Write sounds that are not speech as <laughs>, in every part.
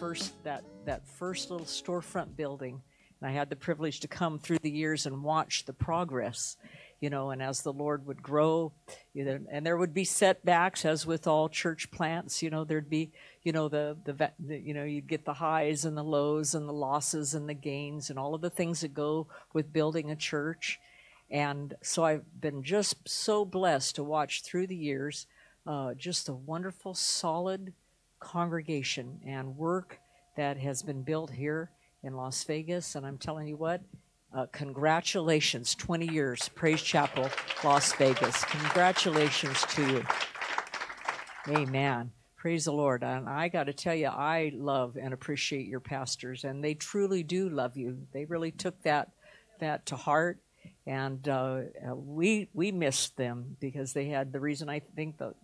First that that first little storefront building and I had the privilege to come through the years and watch the progress you know and as the Lord would grow you know, and there would be setbacks as with all church plants you know there'd be you know the, the the you know you'd get the highs and the lows and the losses and the gains and all of the things that go with building a church. And so I've been just so blessed to watch through the years uh, just a wonderful, solid congregation and work that has been built here in Las Vegas. And I'm telling you what, uh, congratulations, 20 years, Praise Chapel, Las Vegas. Congratulations to you. Amen. Praise the Lord. And I got to tell you, I love and appreciate your pastors, and they truly do love you. They really took that that to heart, and uh, uh, we we missed them because they had the reason I think that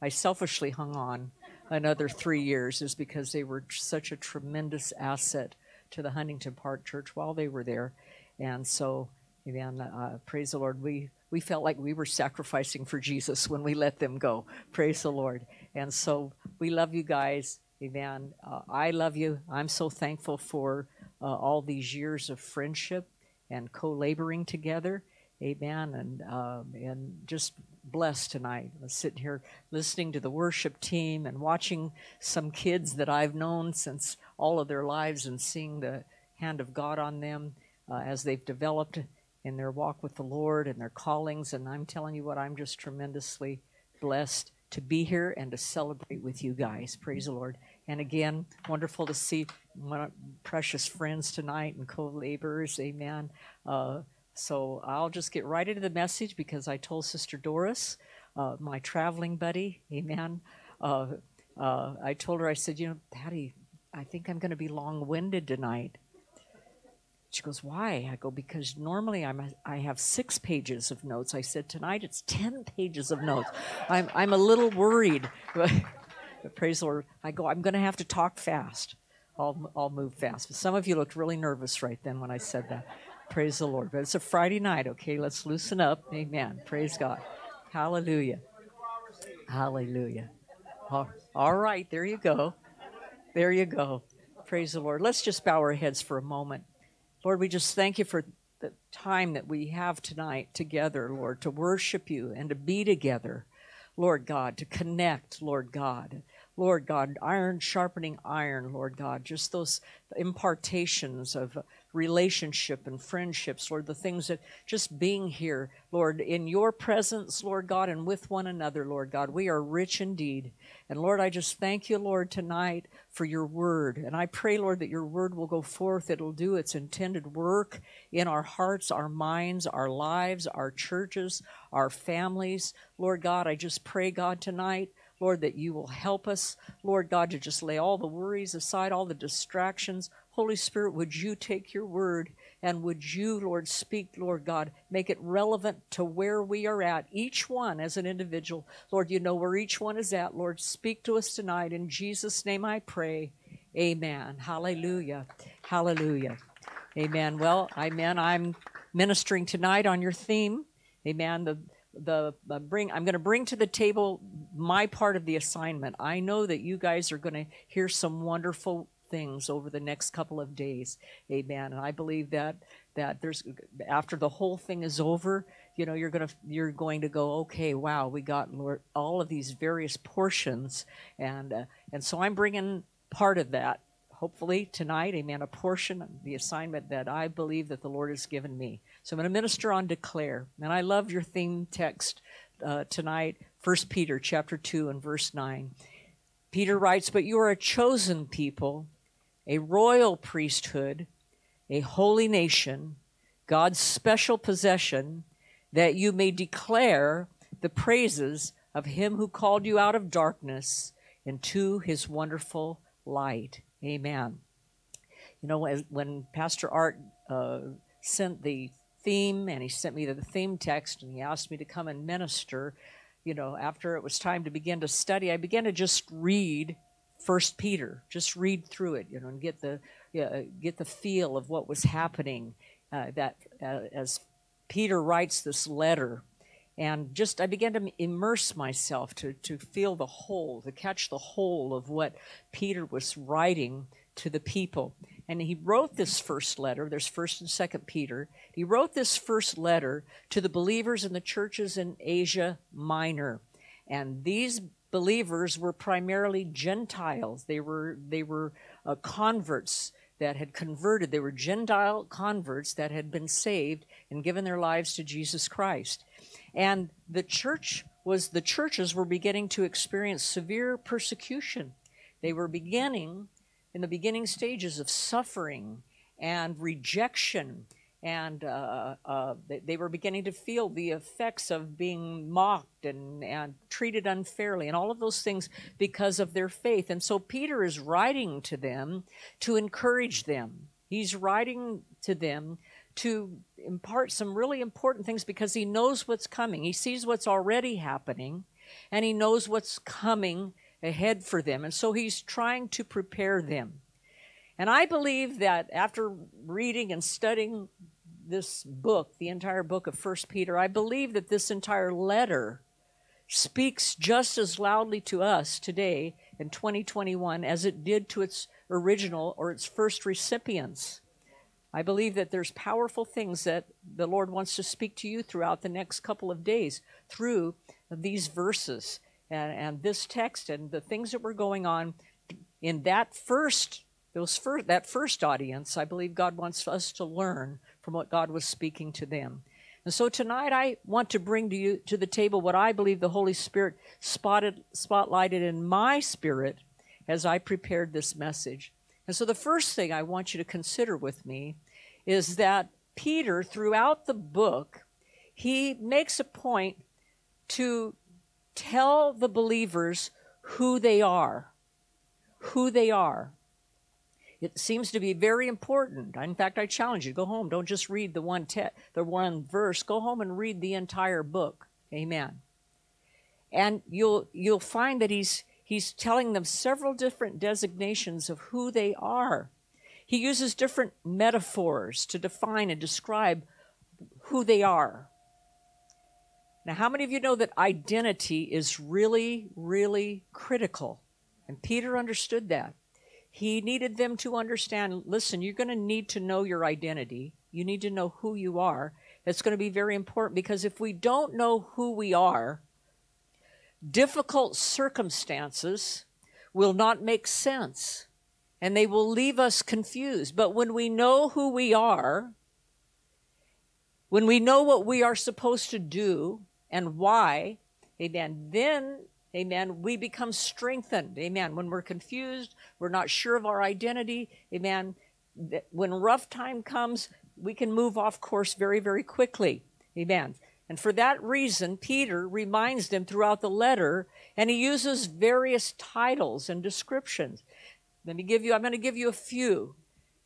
I selfishly hung on another three years is because they were such a tremendous asset to the Huntington Park Church while they were there, and so Amen. Uh, praise the Lord. We we felt like we were sacrificing for Jesus when we let them go. Praise the Lord. And so we love you guys. Amen. Uh, I love you. I'm so thankful for uh, all these years of friendship and co-laboring together. Amen. And um, and just blessed tonight. I was sitting here listening to the worship team and watching some kids that I've known since all of their lives and seeing the hand of God on them uh, as they've developed in their walk with the Lord and their callings. And I'm telling you what, I'm just tremendously blessed to be here and to celebrate with you guys. Praise the Lord. And again, wonderful to see my precious friends tonight and co laborers. Amen. Uh, so I'll just get right into the message because I told Sister Doris, uh, my traveling buddy, amen. Uh, uh, I told her, I said, you know, Patty, I think I'm going to be long winded tonight. She goes, Why? I go, Because normally I'm a, I have six pages of notes. I said, Tonight it's 10 <laughs> pages of notes. I'm, I'm a little worried. <laughs> Praise the Lord. I go, I'm going to have to talk fast. I'll, I'll move fast. But some of you looked really nervous right then when I said that. Praise the Lord. But it's a Friday night, okay? Let's loosen up. Amen. Praise God. Hallelujah. Hallelujah. All, right, there you go. There you go. Praise the Lord. Let's just bow our heads for a moment. Lord, we just thank you for the time that we have tonight together, Lord, to worship you and to be together, Lord God, to connect, Lord God. Lord God, iron sharpening iron, Lord God, just those impartations of relationship and friendships, Lord, the things that just being here, Lord, in your presence, Lord God, and with one another, Lord God, we are rich indeed. And Lord, I just thank you, Lord, tonight for your word. And I pray, Lord, that your word will go forth. It'll do its intended work in our hearts, our minds, our lives, our churches, our families. Lord God, I just pray, God, tonight. Lord, that you will help us, Lord God, to just lay all the worries aside, all the distractions. Holy Spirit, would you take your word and would you, Lord, speak, Lord God, make it relevant to where we are at, each one as an individual. Lord, you know where each one is at. Lord, speak to us tonight. In Jesus' name I pray. Amen. Hallelujah. Hallelujah. Amen. Well, amen. I'm ministering tonight on your theme. Amen. The the, the bring I'm going to bring to the table my part of the assignment. I know that you guys are going to hear some wonderful things over the next couple of days. Amen. And I believe that that there's after the whole thing is over, you know, you're to you're going to go, okay, wow, we got Lord, all of these various portions and uh, and so I'm bringing part of that hopefully tonight, amen, a portion of the assignment that I believe that the Lord has given me. So I'm going to minister on declare. And I love your theme text uh, tonight, 1 Peter chapter 2 and verse 9. Peter writes, But you are a chosen people, a royal priesthood, a holy nation, God's special possession, that you may declare the praises of him who called you out of darkness into his wonderful light. Amen. You know, when Pastor Art uh, sent the theme and he sent me the theme text and he asked me to come and minister, you know, after it was time to begin to study, I began to just read First Peter, just read through it, you know, and get the uh, get the feel of what was happening. Uh, that uh, as Peter writes this letter, and just I began to immerse myself to to feel the whole, to catch the whole of what Peter was writing to the people. And he wrote this first letter. There's First and Second Peter. He wrote this first letter to the believers in the churches in Asia Minor, and these believers were primarily Gentiles. They were they were uh, converts that had converted. They were Gentile converts that had been saved and given their lives to Jesus Christ. And the church was the churches were beginning to experience severe persecution. They were beginning in the beginning stages of suffering and rejection and uh, uh, they, were beginning to feel the effects of being mocked and, and treated unfairly and all of those things because of their faith. And so Peter is writing to them to encourage them. He's writing to them to impart some really important things because he knows what's coming. He sees what's already happening and he knows what's coming ahead for them. And so he's trying to prepare them. And I believe that after reading and studying this book, the entire book of First Peter, I believe that this entire letter speaks just as loudly to us today in 2021 as it did to its original or its first recipients. I believe that there's powerful things that the Lord wants to speak to you throughout the next couple of days through these verses and, and this text and the things that were going on in that first those first, that first audience. I believe God wants us to learn from what God was speaking to them. And so tonight I want to bring to you to the table what I believe the Holy Spirit spotted spotlighted in my spirit as I prepared this message. And so the first thing I want you to consider with me is that Peter throughout the book he makes a point to tell the believers who they are. Who they are. It seems to be very important. In fact, I challenge you go home. Don't just read the one te- the one verse. Go home and read the entire book. Amen. And you'll you'll find that he's he's telling them several different designations of who they are. He uses different metaphors to define and describe who they are. Now, how many of you know that identity is really, really critical? And Peter understood that. He needed them to understand listen, you're going to need to know your identity. You need to know who you are. It's going to be very important because if we don't know who we are, difficult circumstances will not make sense and they will leave us confused. But when we know who we are, when we know what we are supposed to do and why, amen, then Amen. We become strengthened. Amen. When we're confused, we're not sure of our identity. Amen. When rough time comes, we can move off course very, very quickly. Amen. And for that reason, Peter reminds them throughout the letter, and he uses various titles and descriptions. Let me give you, I'm going to give you a few.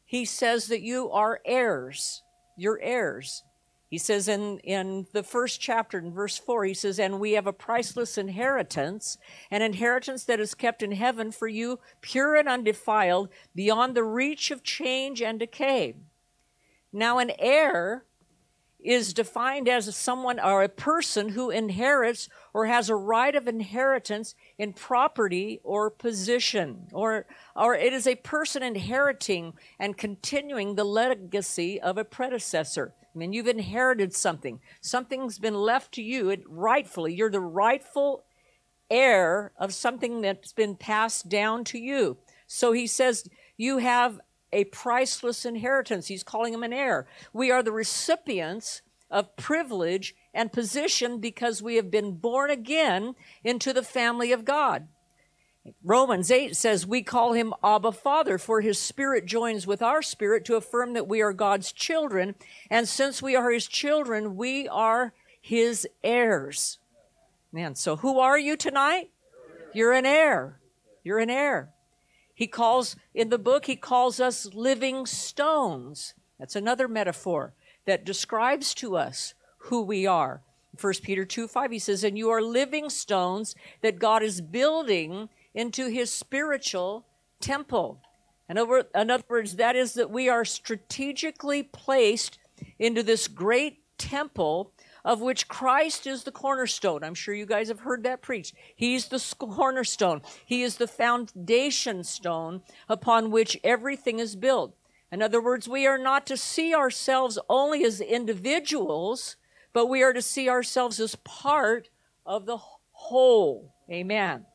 He says that you are heirs. You're heirs. He says in, in the first chapter, in verse 4, he says, And we have a priceless inheritance, an inheritance that is kept in heaven for you, pure and undefiled, beyond the reach of change and decay. Now, an heir is defined as someone or a person who inherits or has a right of inheritance in property or position or or it is a person inheriting and continuing the legacy of a predecessor I mean, you've inherited something. Something's been left to you. It rightfully, you're the rightful heir of something that's been passed down to you. So he says, you have a priceless inheritance. He's calling him an heir. We are the recipients of privilege and position because we have been born again into the family of God. Romans 8 says, We call him Abba Father, for his spirit joins with our spirit to affirm that we are God's children. And since we are his children, we are his heirs. Man, so who are you tonight? You're an heir. You're an heir. He calls, in the book, he calls us living stones. That's another metaphor that describes to us who we are. 1 Peter 2 5, he says, And you are living stones that God is building into his spiritual temple. In other, in other words, that is that we are strategically placed into this great temple of which Christ is the cornerstone. I'm sure you guys have heard that preached. He's the cornerstone. He is the foundation stone upon which everything is built. In other words, we are not to see ourselves only as individuals, but we are to see ourselves as part of the whole. Amen.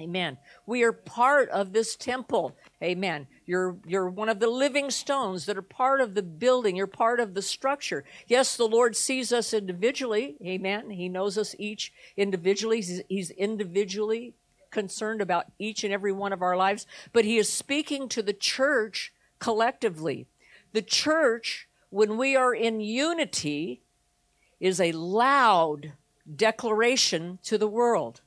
Amen. We are part of this temple. Amen. You're, you're one of the living stones that are part of the building. You're part of the structure. Yes, the Lord sees us individually. Amen. He knows us each individually. He's, he's individually concerned about each and every one of our lives, but He is speaking to the church collectively. The church, when we are in unity, is a loud declaration to the world.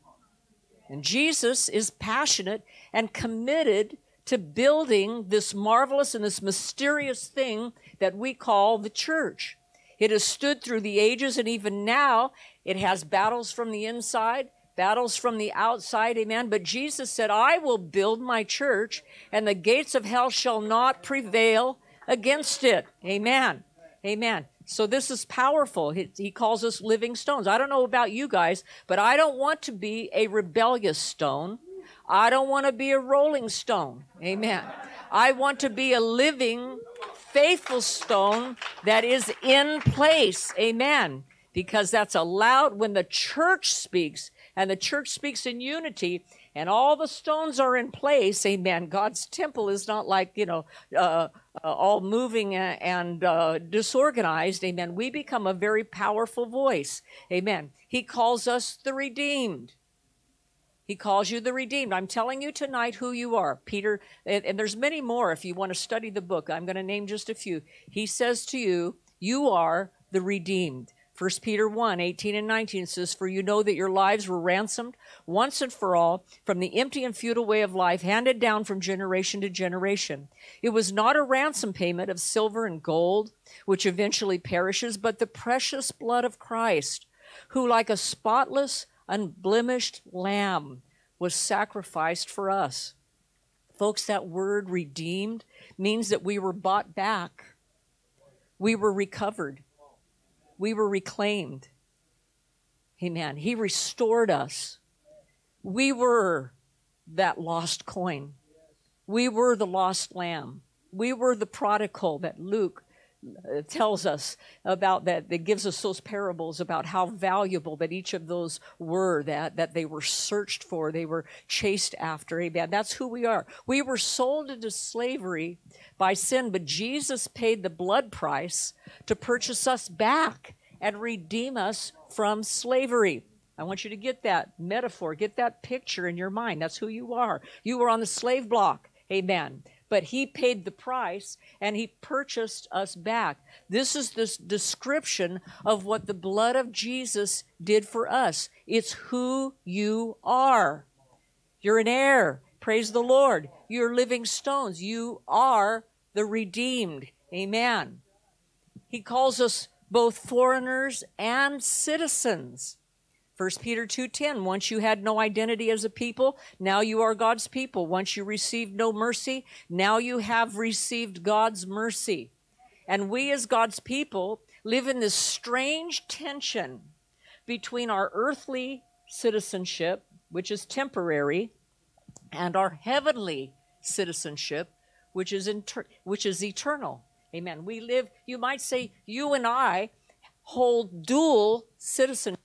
And Jesus is passionate and committed to building this marvelous and this mysterious thing that we call the church. It has stood through the ages, and even now it has battles from the inside, battles from the outside, amen. But Jesus said, I will build my church, and the gates of hell shall not prevail against it, amen. Amen. So this is powerful. He, he, calls us living stones. I don't know about you guys, but I don't want to be a rebellious stone. I don't want to be a rolling stone. Amen. I want to be a living, faithful stone that is in place. Amen. Because that's allowed when the church speaks and the church speaks in unity and all the stones are in place. Amen. God's temple is not like, you know, uh, uh, all moving and uh, disorganized, amen, we become a very powerful voice. Amen. He calls us the redeemed. He calls you the redeemed. I'm telling you tonight who you are. Peter, and, and there's many more if you want to study the book. I'm going to name just a few. He says to you, You are the redeemed. 1 Peter 1 18 and 19 says, For you know that your lives were ransomed once and for all from the empty and futile way of life handed down from generation to generation. It was not a ransom payment of silver and gold, which eventually perishes, but the precious blood of Christ, who, like a spotless, unblemished lamb, was sacrificed for us. Folks, that word redeemed means that we were bought back, we were recovered we were reclaimed. Amen. He restored us. We were that lost coin. We were the lost lamb. We were the prodigal that Luke tells us about that that gives us those parables about how valuable that each of those were that that they were searched for they were chased after amen that's who we are we were sold into slavery by sin but jesus paid the blood price to purchase us back and redeem us from slavery I want you to get that metaphor, get that picture in your mind. That's who you are. You were on the slave block. Amen but he paid the price and he purchased us back. This is this description of what the blood of Jesus did for us. It's who you are. You're an heir. Praise the Lord. You're living stones. You are the redeemed. Amen. He calls us both foreigners and citizens. 1 Peter 2:10 Once you had no identity as a people, now you are God's people. Once you received no mercy, now you have received God's mercy. And we as God's people live in this strange tension between our earthly citizenship, which is temporary, and our heavenly citizenship, which is inter- which is eternal. Amen. We live, you might say you and I hold dual citizenship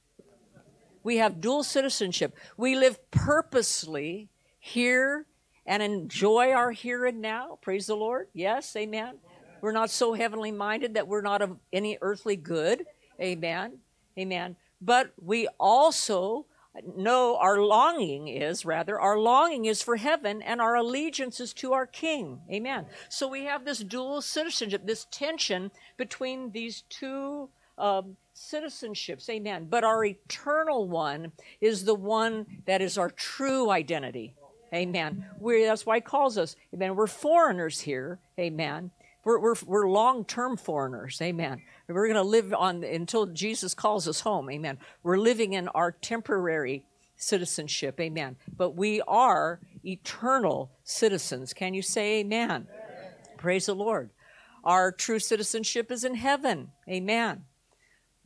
we have dual citizenship. We live purposely here and enjoy our here and now. Praise the Lord. Yes, amen. We're not so heavenly minded that we're not of any earthly good. Amen. Amen. But we also know our longing is, rather, our longing is for heaven and our allegiance is to our King. Amen. So we have this dual citizenship, this tension between these two um, citizenships, amen. But our eternal one is the one that is our true identity. Amen. we that's why he calls us. Amen. We're foreigners here. Amen. We're, we're, we're long term foreigners. Amen. We're going to live on until Jesus calls us home. Amen. We're living in our temporary citizenship. Amen. But we are eternal citizens. Can you say amen? amen? Praise the Lord. Our true citizenship is in heaven. Amen.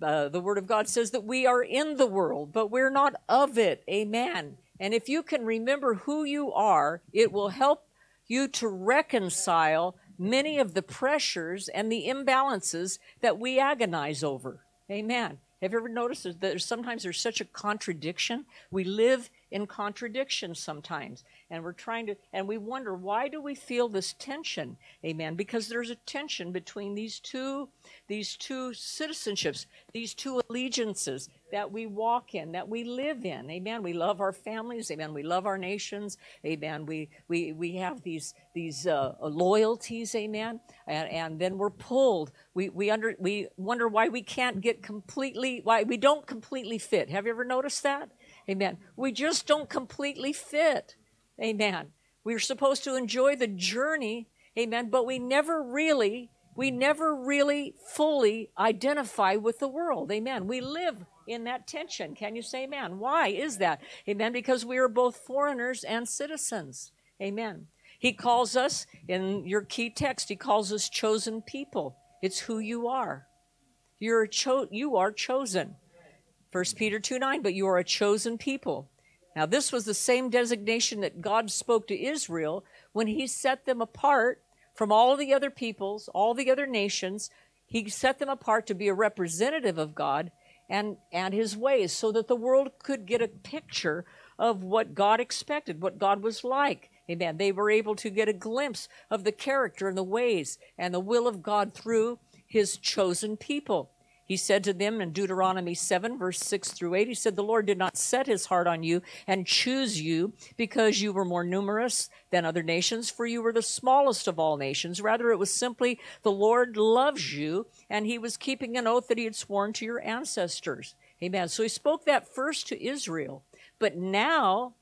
Uh, the Word of God says that we are in the world, but we're not of it. Amen. And if you can remember who you are, it will help you to reconcile many of the pressures and the imbalances that we agonize over. Amen. Have you ever noticed that there's sometimes there's such a contradiction? We live in contradiction sometimes. And we're trying to and we wonder why do we feel this tension? Amen. Because there's a tension between these two these two citizenships these two allegiances that we walk in that we live in. Amen. We love our families. Amen. We love our nations. Amen. We we we have these these uh, loyalties. Amen. And, and then we're pulled. We we under we wonder why we can't get completely why we don't completely fit. Have you ever noticed that Amen. We just don't completely fit. Amen. We're supposed to enjoy the journey. Amen. But we never really, we never really fully identify with the world. Amen. We live in that tension. Can you say amen? Why is that? Amen. Because we are both foreigners and citizens. Amen. He calls us, in your key text, he calls us chosen people. It's who you are. You're cho- you are chosen. 1 Peter 2 9, but you are a chosen people. Now, this was the same designation that God spoke to Israel when he set them apart from all the other peoples, all the other nations. He set them apart to be a representative of God and, and his ways so that the world could get a picture of what God expected, what God was like. Amen. They were able to get a glimpse of the character and the ways and the will of God through his chosen people. He said to them in Deuteronomy 7, verse 6 through 8, He said, The Lord did not set his heart on you and choose you because you were more numerous than other nations, for you were the smallest of all nations. Rather, it was simply the Lord loves you, and he was keeping an oath that he had sworn to your ancestors. Amen. So he spoke that first to Israel. But now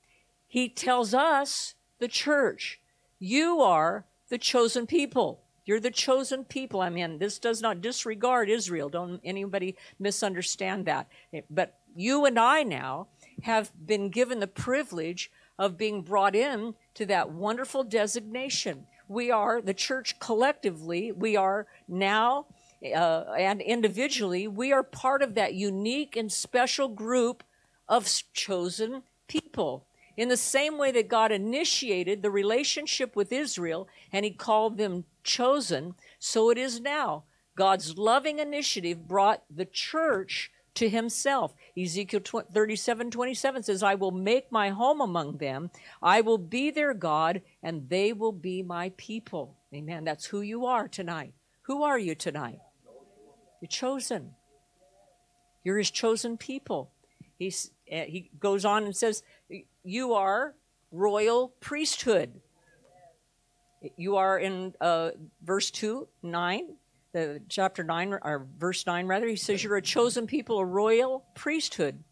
he tells us, the church, you are the chosen people. You're the chosen people. I mean, this does not disregard Israel. Don't anybody misunderstand that. But you and I now have been given the privilege of being brought in to that wonderful designation. We are the church collectively. We are now uh, and individually, we are part of that unique and special group of chosen people. In the same way that God initiated the relationship with Israel and he called them chosen, so it is now. God's loving initiative brought the church to himself. Ezekiel 37 27 says, I will make my home among them. I will be their God, and they will be my people. Amen. That's who you are tonight. Who are you tonight? You're chosen. You're his chosen people. He's, eh, he goes on and says, You are royal priesthood. You are in uh, verse 2, 9, the chapter 9, or verse 9 rather. He says, You're a chosen people, a royal priesthood.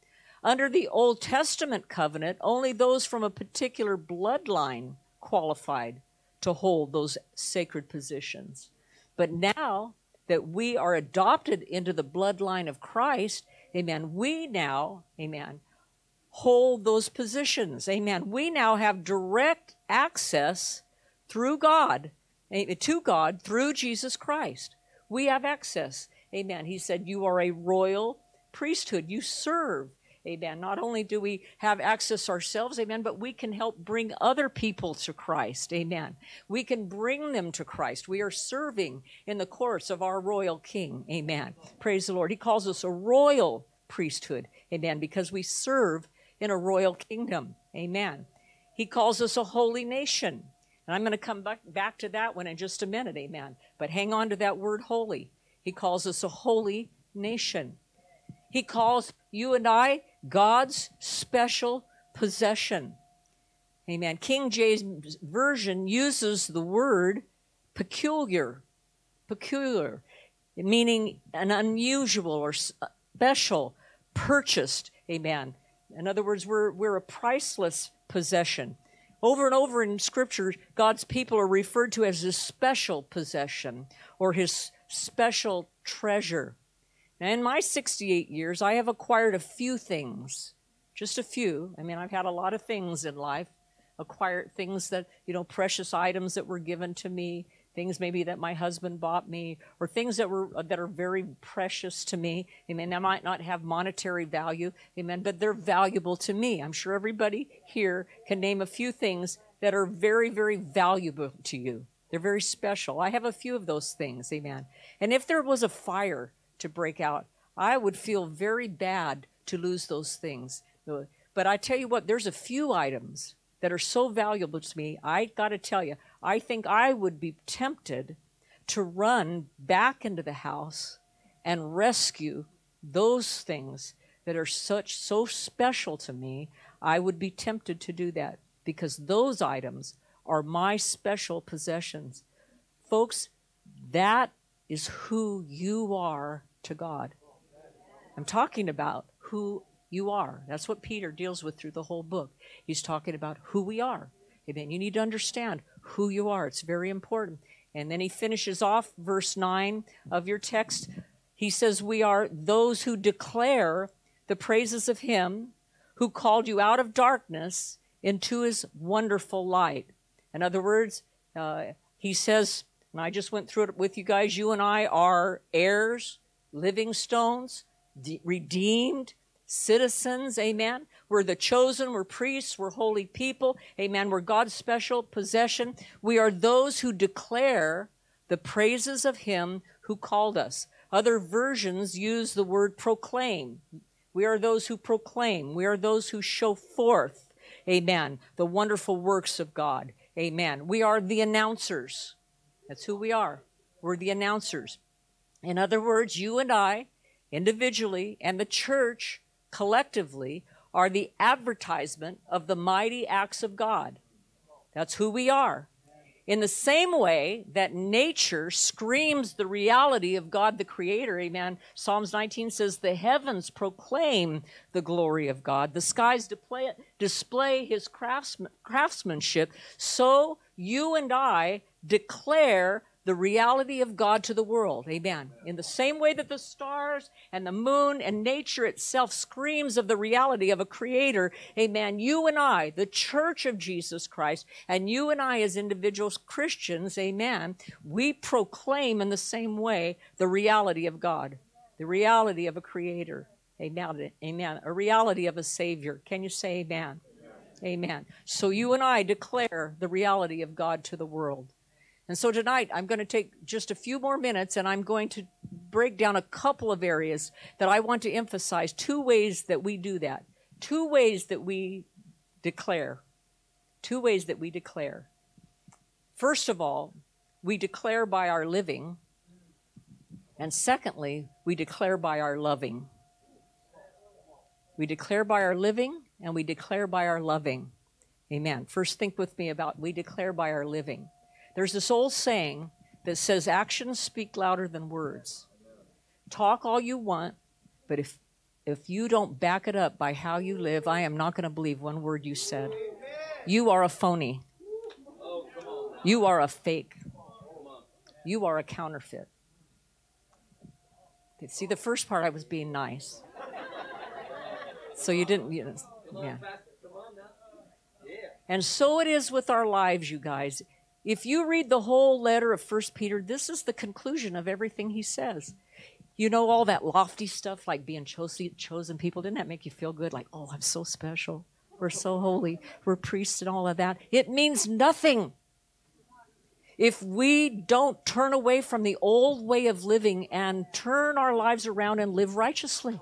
Under the Old Testament covenant, only those from a particular bloodline qualified to hold those sacred positions. But now that we are adopted into the bloodline of Christ, amen, we now, amen, hold those positions. Amen. We now have direct access through God, eh, to God through Jesus Christ. We have access. Amen. He said, You are a royal priesthood. You serve. Amen. Not only do we have access ourselves, amen, but we can help bring other people to Christ. Amen. We can bring them to Christ. We are serving in the courts of our royal king. Amen. Praise the Lord. He calls us a royal priesthood. Amen. Because we serve in a royal kingdom. Amen. He calls us a holy nation. And I'm going to come back, to that one in just a minute, amen. But hang on to that word holy. He calls us a holy nation. He calls you and I God's special possession. Amen. King James Version uses the word peculiar, peculiar, meaning an unusual or uh, special, purchased. Amen. In other words, we're, we're a priceless possession. Over and over in Scripture, God's people are referred to as his special possession or his special treasure. Now, in my 68 years, I have acquired a few things, just a few. I mean, I've had a lot of things in life, acquired things that, you know, precious items that were given to me, things maybe that my husband bought me or things that were that are very precious to me. Amen they might not have monetary value amen but they're valuable to me. I'm sure everybody here can name a few things that are very very valuable to you. They're very special. I have a few of those things amen. And if there was a fire to break out i would feel very bad to lose those things. But i tell you what there's a few items that are so valuable to me i got to tell you I think I would be tempted to run back into the house and rescue those things that are such so special to me. I would be tempted to do that because those items are my special possessions. Folks, that is who you are to God. I'm talking about who you are. That's what Peter deals with through the whole book. He's talking about who we are. Amen. You need to understand who you are. It's very important. And then he finishes off verse 9 of your text. He says, We are those who declare the praises of him who called you out of darkness into his wonderful light. In other words, uh, he says, and I just went through it with you guys, you and I are heirs, living stones, de- redeemed, citizens, amen. We're the chosen, we're priests, we're holy people, amen. We're God's special possession. We are those who declare the praises of Him who called us. Other versions use the word proclaim. We are those who proclaim, we are those who show forth, amen, the wonderful works of God, amen. We are the announcers. That's who we are. We're the announcers. In other words, you and I, individually, and the church collectively are the advertisement of the mighty acts of God. That's who we are. In the same way that nature screams the reality of God the Creator, amen. Psalms 19 says, The heavens proclaim the glory of God, the skies display, his craftsmanship. So you and I declare the reality of God to the world. Amen. In the same way that the stars and the moon and nature itself screams of the reality of a creator, amen. You and I, the church of Jesus Christ, and you and I as individuals Christians, amen, we proclaim in the same way the reality of God, the reality of a creator. Amen. Amen. A reality of a savior. Can you say amen? Amen. amen. So you and I declare the reality of God to the world. And so tonight, I'm going to take just a few more minutes and I'm going to break down a couple of areas that I want to emphasize. Two ways that we do that. Two ways that we declare. Two ways that we declare. First of all, we declare by our living. And secondly, we declare by our loving. We declare by our living and we declare by our loving. Amen. First, think with me about we declare by our living. There's this old saying that says actions speak louder than words. Talk all you want, but if if you don't back it up by how you live, I am not going to believe one word you said. You are a phony. You are a fake. You are a counterfeit. See, the first part I was being nice. So you didn't, you know, yeah. And so it is with our lives, you guys. If you read the whole letter of First Peter, this is the conclusion of everything he says. You know, all that lofty stuff like being chosen, chosen people, didn't that make you feel good? Like, oh, I'm so special. We're so holy. We're priests and all of that. It means nothing if we don't turn away from the old way of living and turn our lives around and live righteously.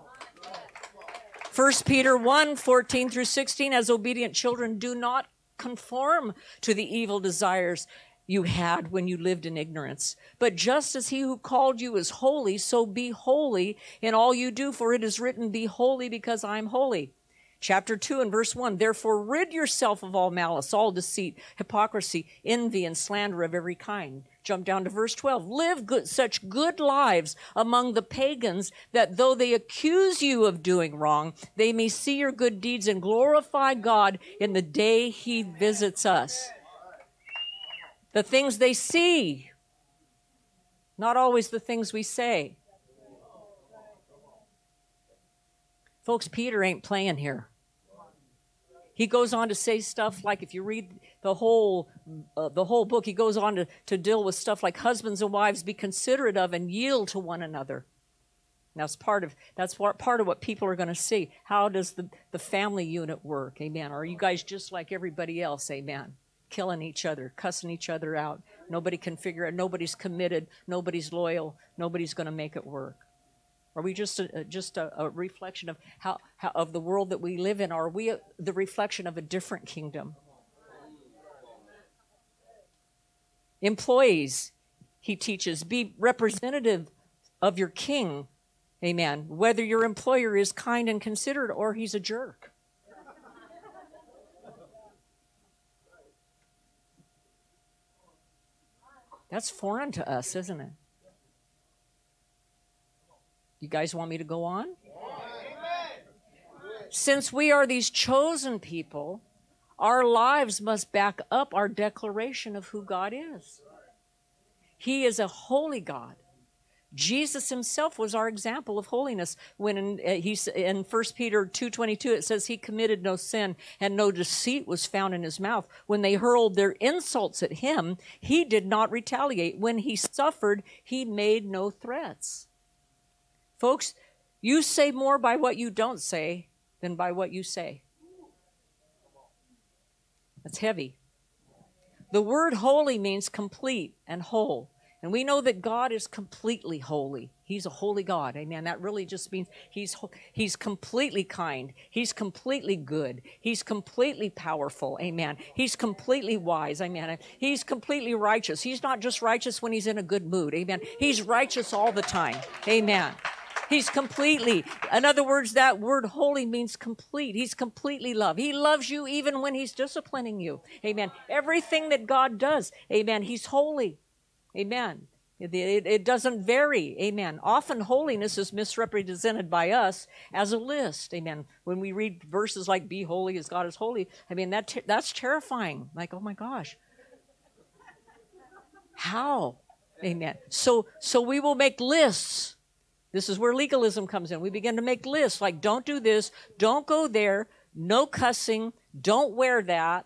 1 Peter 1 14 through 16, as obedient children, do not conform to the evil desires you had when you lived in ignorance. But just as he who called you is holy, so be holy in all you do, for it is written, Be holy because I am holy. Chapter 2 and verse 1 Therefore, rid yourself of all malice, all deceit, hypocrisy, envy, and slander of every kind. Jump down to verse 12. Live good, such good lives among the pagans that though they accuse you of doing wrong, they may see your good deeds and glorify God in the day He visits us. The things they see, not always the things we say. Folks, Peter ain't playing here. He goes on to say stuff like, if you read the whole uh, the whole book, he goes on to, to deal with stuff like husbands and wives be considerate of and yield to one another. That's part of that's what, part of what people are going to see. How does the, the family unit work? Amen. Are you guys just like everybody else? Amen. Killing each other, cussing each other out. Nobody can figure it. Nobody's committed. Nobody's loyal. Nobody's going to make it work. Are we just a, just a, a reflection of how, how, of the world that we live in? Are we a, the reflection of a different kingdom? Employees, he teaches, be representative of your king. Amen. Whether your employer is kind and considerate or he's a jerk. That's foreign to us, isn't it? You guys want me to go on? Since we are these chosen people, our lives must back up our declaration of who God is. He is a holy God. Jesus himself was our example of holiness when in, uh, he's, in 1 Peter 2.22 it says he committed no sin and no deceit was found in his mouth. When they hurled their insults at him, he did not retaliate. When he suffered, he made no threats. Folks, you say more by what you don't say than by what you say. That's heavy. The word holy means complete and whole. And we know that God is completely holy. He's a holy God. Amen. That really just means he's he's completely kind. He's completely good. He's completely powerful. Amen. He's completely wise. Amen. He's completely righteous. He's not just righteous when he's in a good mood. Amen. He's righteous all the time. Amen. He's completely. In other words, that word holy means complete. He's completely love. He loves you even when he's disciplining you. Amen. Everything that God does, amen, he's holy. Amen. It, it, it, doesn't vary. Amen. Often holiness is misrepresented by us as a list. Amen. When we read verses like "Be holy as God is holy," I mean that that's terrifying. Like, oh my gosh, how? Amen. So so we will make lists this is where legalism comes in. We begin to make lists like, don't do this, don't go there, no cussing, don't wear that.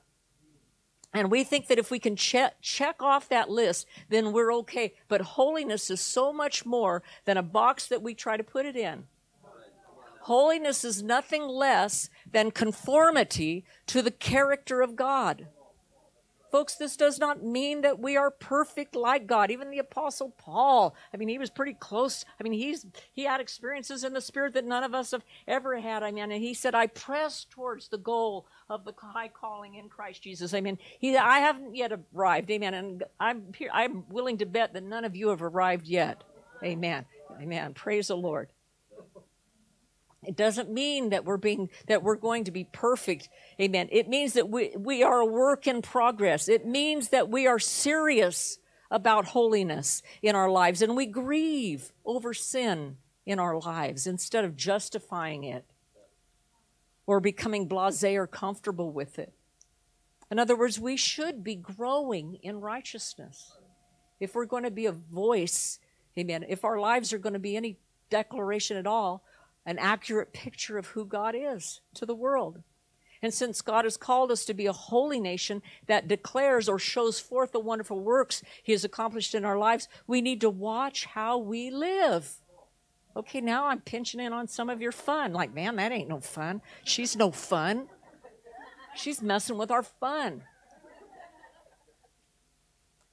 And we think that if we can check, check off that list, then we're okay. But holiness is so much more than a box that we try to put it in. Holiness is nothing less than conformity to the character of God. Folks, this does not mean that we are perfect like God. Even the apostle Paul, I mean, he was pretty close. I mean, he's he had experiences in the spirit that none of us have ever had. I mean, and he said, "I press towards the goal of the high calling in Christ Jesus." I mean, he I haven't yet arrived. Amen. And I'm I'm willing to bet that none of you have arrived yet. Amen. Amen. Praise the Lord. It doesn't mean that we're being that we're going to be perfect. Amen. It means that we, we are a work in progress. It means that we are serious about holiness in our lives and we grieve over sin in our lives instead of justifying it or becoming blasé or comfortable with it. In other words, we should be growing in righteousness. If we're going to be a voice, amen, if our lives are going to be any declaration at all, an accurate picture of who God is to the world. And since God has called us to be a holy nation that declares or shows forth the wonderful works He has accomplished in our lives, we need to watch how we live. Okay, now I'm pinching in on some of your fun. Like, man, that ain't no fun. She's no fun. She's messing with our fun.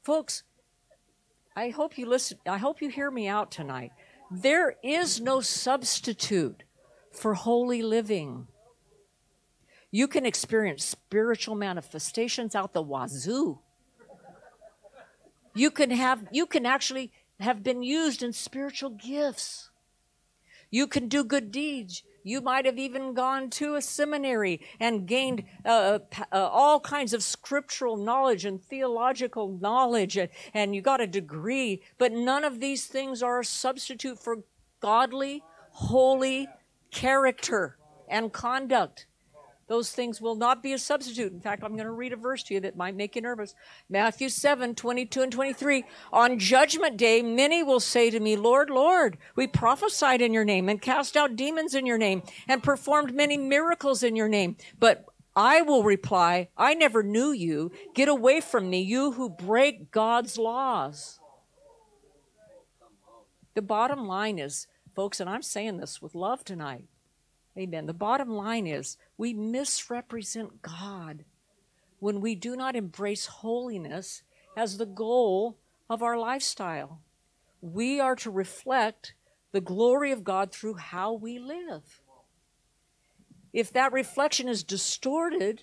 Folks, I hope you listen. I hope you hear me out tonight. There is no substitute for holy living. You can experience spiritual manifestations out the wazoo. You can have you can actually have been used in spiritual gifts. You can do good deeds. You might have even gone to a seminary and gained uh, uh, all kinds of scriptural knowledge and theological knowledge, and you got a degree, but none of these things are a substitute for godly, holy character and conduct. Those things will not be a substitute. In fact, I'm going to read a verse to you that might make you nervous. Matthew 7, 22 and 23. On judgment day, many will say to me, Lord, Lord, we prophesied in your name and cast out demons in your name and performed many miracles in your name. But I will reply, I never knew you. Get away from me, you who break God's laws. The bottom line is, folks, and I'm saying this with love tonight Amen. The bottom line is we misrepresent God when we do not embrace holiness as the goal of our lifestyle. We are to reflect the glory of God through how we live. If that reflection is distorted,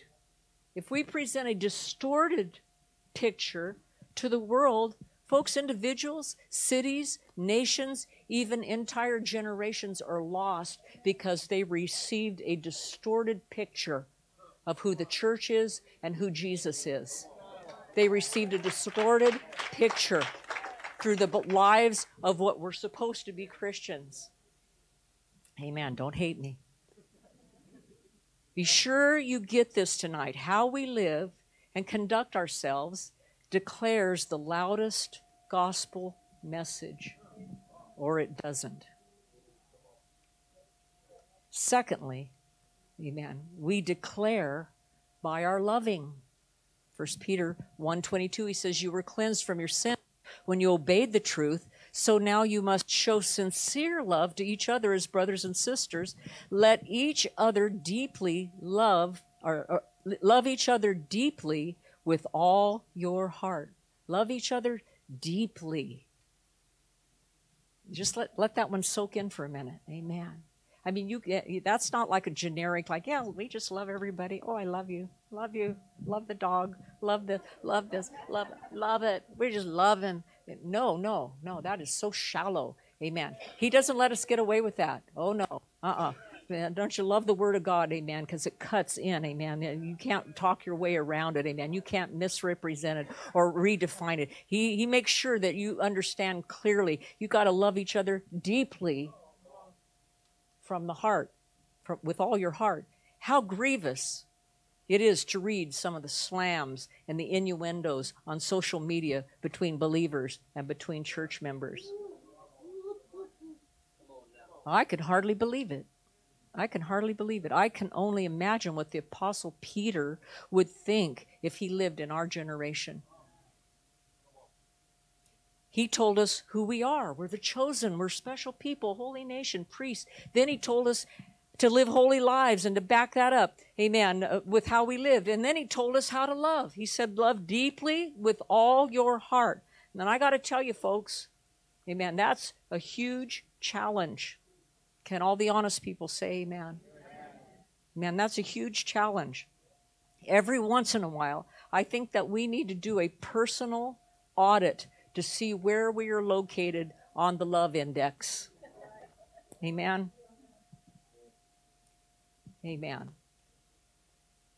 if we present a distorted picture to the world, folks, individuals, cities, nations, even entire generations are lost because they received a distorted picture of who the church is and who Jesus is. They received a distorted picture through the lives of what were supposed to be Christians. Amen. Don't hate me. Be sure you get this tonight. How we live and conduct ourselves declares the loudest gospel message or it doesn't. Secondly, amen, we declare by our loving. First Peter 1:22 he says you were cleansed from your sin when you obeyed the truth so now you must show sincere love to each other as brothers and sisters let each other deeply love or, or love each other deeply with all your heart love each other deeply just let, let that one soak in for a minute. Amen. I mean, you get, that's not like a generic, like, yeah, we just love everybody. Oh, I love you. Love you. Love the dog. Love this. Love this. Love. Love it. We just love him. No, no, no. That is so shallow. Amen. He doesn't let us get away with that. Oh, no. Uh uh-uh. uh don't you love the Word of God, amen? Because it cuts in, amen. You can't talk your way around it, amen. You can't misrepresent it or redefine it. He, he makes sure that you understand clearly. You got to love each other deeply from the heart, from, with all your heart. How grievous it is to read some of the slams and the innuendos on social media between believers and between church members. I could hardly believe it. I can hardly believe it. I can only imagine what the Apostle Peter would think if he lived in our generation. He told us who we are. We're the chosen. We're special people, holy nation, priests. Then he told us to live holy lives and to back that up, amen, uh, with how we lived. And then he told us how to love. He said, Love deeply with all your heart. And I got to tell you, folks, amen, that's a huge challenge. Can all the honest people say amen? Man, that's a huge challenge. Every once in a while, I think that we need to do a personal audit to see where we are located on the love index. Amen. Amen.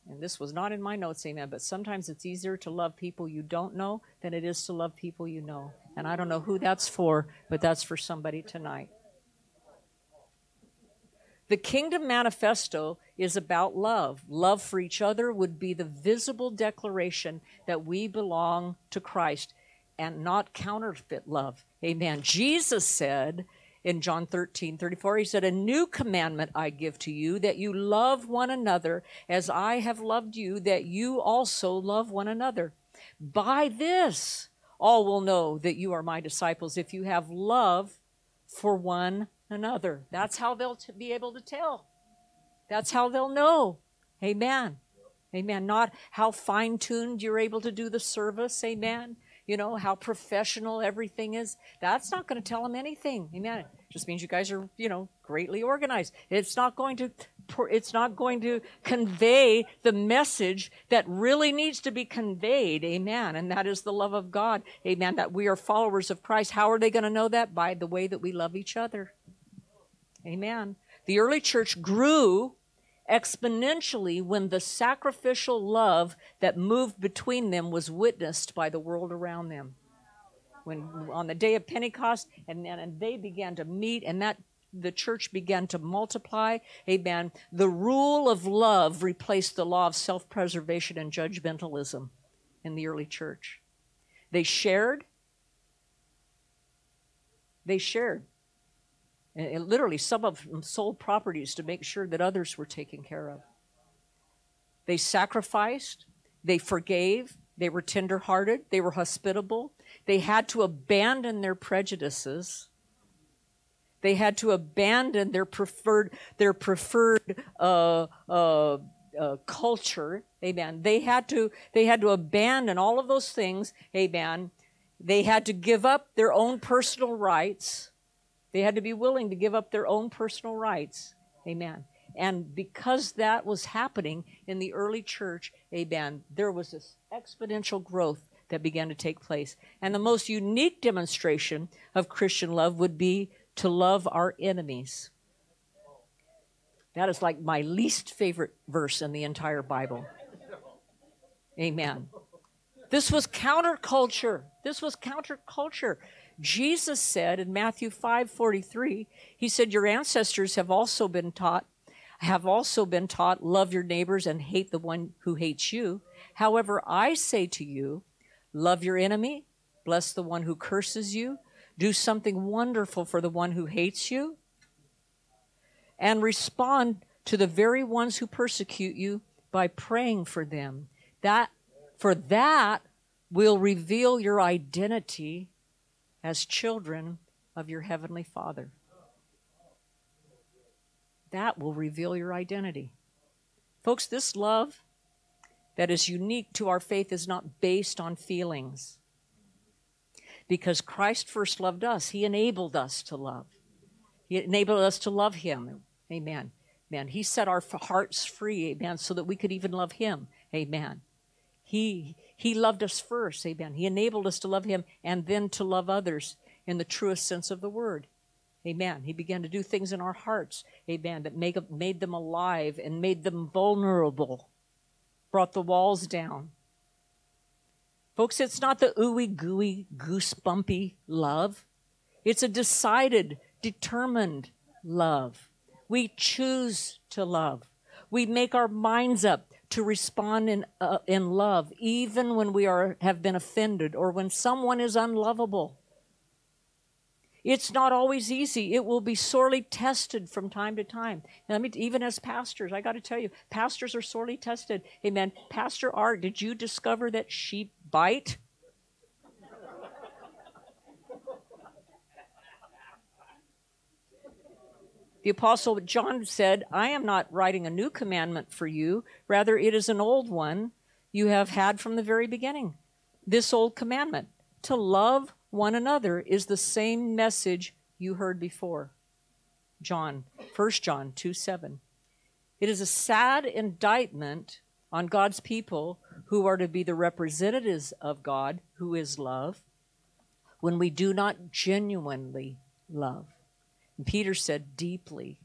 And this was not in my notes, amen, but sometimes it's easier to love people you don't know than it is to love people you know. And I don't know who that's for, but that's for somebody tonight. The Kingdom Manifesto is about love. Love for each other would be the visible declaration that we belong to Christ and not counterfeit love. Amen. Jesus said in John 13, 34, He said, A new commandment I give to you, that you love one another as I have loved you, that you also love one another. By this, all will know that you are my disciples if you have love for one another. That's how they'll t- be able to tell. That's how they'll know. Amen. Amen. Not how fine tuned you're able to do the service. Amen. You know, how professional everything is. That's not going to tell them anything. Amen. It just means you guys are, you know, greatly organized. It's not going to it's not going to convey the message that really needs to be conveyed. Amen. And that is the love of God. Amen. That we are followers of Christ. How are they going to know that? By the way that we love each other. Amen. The early church grew exponentially when the sacrificial love that moved between them was witnessed by the world around them. When on the day of Pentecost, and, and they began to meet, and that the church began to multiply. Amen. The rule of love replaced the law of self preservation and judgmentalism in the early church. They shared. They shared. And literally, some of them sold properties to make sure that others were taken care of. They sacrificed, they forgave, they were tenderhearted, they were hospitable. They had to abandon their prejudices. They had to abandon their preferred their preferred uh, uh, uh, culture. Amen. They had to they had to abandon all of those things. Amen. They had to give up their own personal rights they had to be willing to give up their own personal rights. Amen. And because that was happening in the early church, amen, there was this exponential growth that began to take place. And the most unique demonstration of Christian love would be to love our enemies. That is like my least favorite verse in the entire Bible. Amen. This was counterculture. This was counterculture. Jesus said in Matthew 5:43, he said your ancestors have also been taught have also been taught love your neighbors and hate the one who hates you. However, I say to you, love your enemy, bless the one who curses you, do something wonderful for the one who hates you, and respond to the very ones who persecute you by praying for them. That for that will reveal your identity as children of your Heavenly Father. That will reveal your identity. Folks, this love that is unique to our faith is not based on feelings. Because Christ first loved us, He enabled us to love. He enabled us to love Him. Amen. Amen. He set our hearts free, amen, so that we could even love Him. Amen. He, he loved us first, amen. He enabled us to love Him and then to love others in the truest sense of the word. Amen. He began to do things in our hearts, amen, that make, made them alive and made them vulnerable, brought the walls down. Folks, it's not the ooey gooey, goosebumpy love. It's a decided, determined love. We choose to love. We make our minds up to respond in, uh, in love, even when we are, have been offended or when someone is unlovable. It's not always easy. It will be sorely tested from time to time. I mean, even as pastors, I got to tell you, pastors are sorely tested. Amen. Pastor Art, did you discover that sheep bite? The Apostle John said, I am not writing a new commandment for you, rather, it is an old one you have had from the very beginning. This old commandment to love one another is the same message you heard before. John, 1 John 2 7. It is a sad indictment on God's people who are to be the representatives of God, who is love, when we do not genuinely love. And Peter said, deeply,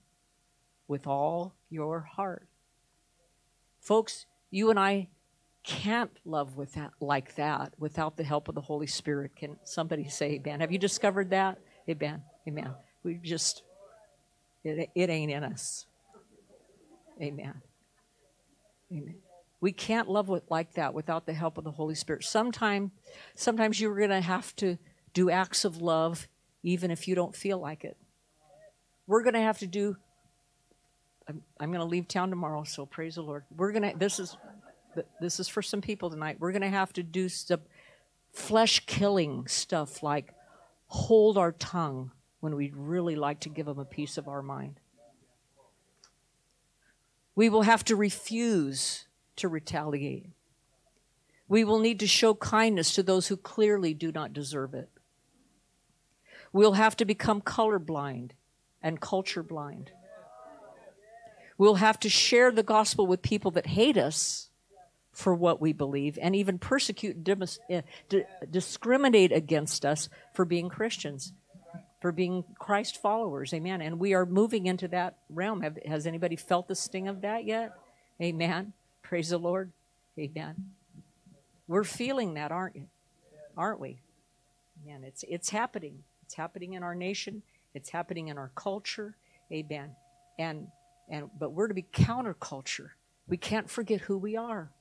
with all your heart. Folks, you and I can't love with that, like that without the help of the Holy Spirit. Can somebody say amen? Have you discovered that? Amen. Amen. We just, it, it ain't in us. Amen. Amen. We can't love with, like that without the help of the Holy Spirit. Sometime, sometimes you're going to have to do acts of love even if you don't feel like it we're going to have to do I'm, I'm going to leave town tomorrow, so praise the Lord. We're going to this is this is for some people tonight. We're going to have to do some flesh killing stuff like hold our tongue when we'd really like to give them a piece of our mind. We will have to refuse to retaliate. We will need to show kindness to those who clearly do not deserve it. We'll have to become colorblind and culture blind. We'll have to share the gospel with people that hate us for what we believe and even persecute, uh, discriminate against us for being Christians. for being Christ followers. Amen. And we are moving into that realm. Have, has anybody felt the sting of that yet? Amen. Praise the Lord. Amen. We're feeling that, aren't you? Aren't we? Man, it's it's happening. It's happening in our nation. It's happening in our culture. Amen. And and but we're to be counterculture. We can't forget who we are.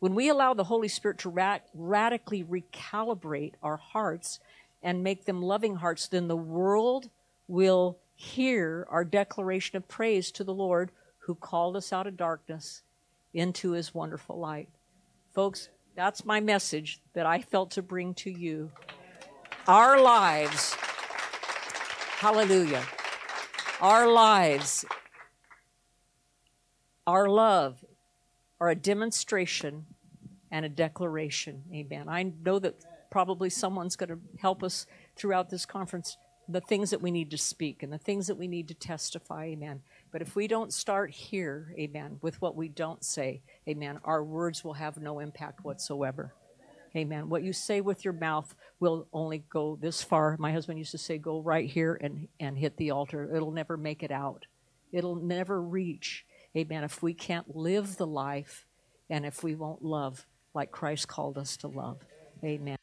When we allow the Holy Spirit to rat- radically recalibrate our hearts and make them loving hearts, then the world will hear our declaration of praise to the Lord who called us out of darkness into his wonderful light. Folks, that's my message that I felt to bring to you. Our lives, hallelujah, our lives, our love are a demonstration and a declaration. Amen. I know that probably someone's going to help us throughout this conference the things that we need to speak and the things that we need to testify. Amen. But if we don't start here, amen, with what we don't say, amen, our words will have no impact whatsoever. Amen. What you say with your mouth will only go this far. My husband used to say, go right here and, and hit the altar. It'll never make it out, it'll never reach. Amen. If we can't live the life and if we won't love like Christ called us to love. Amen.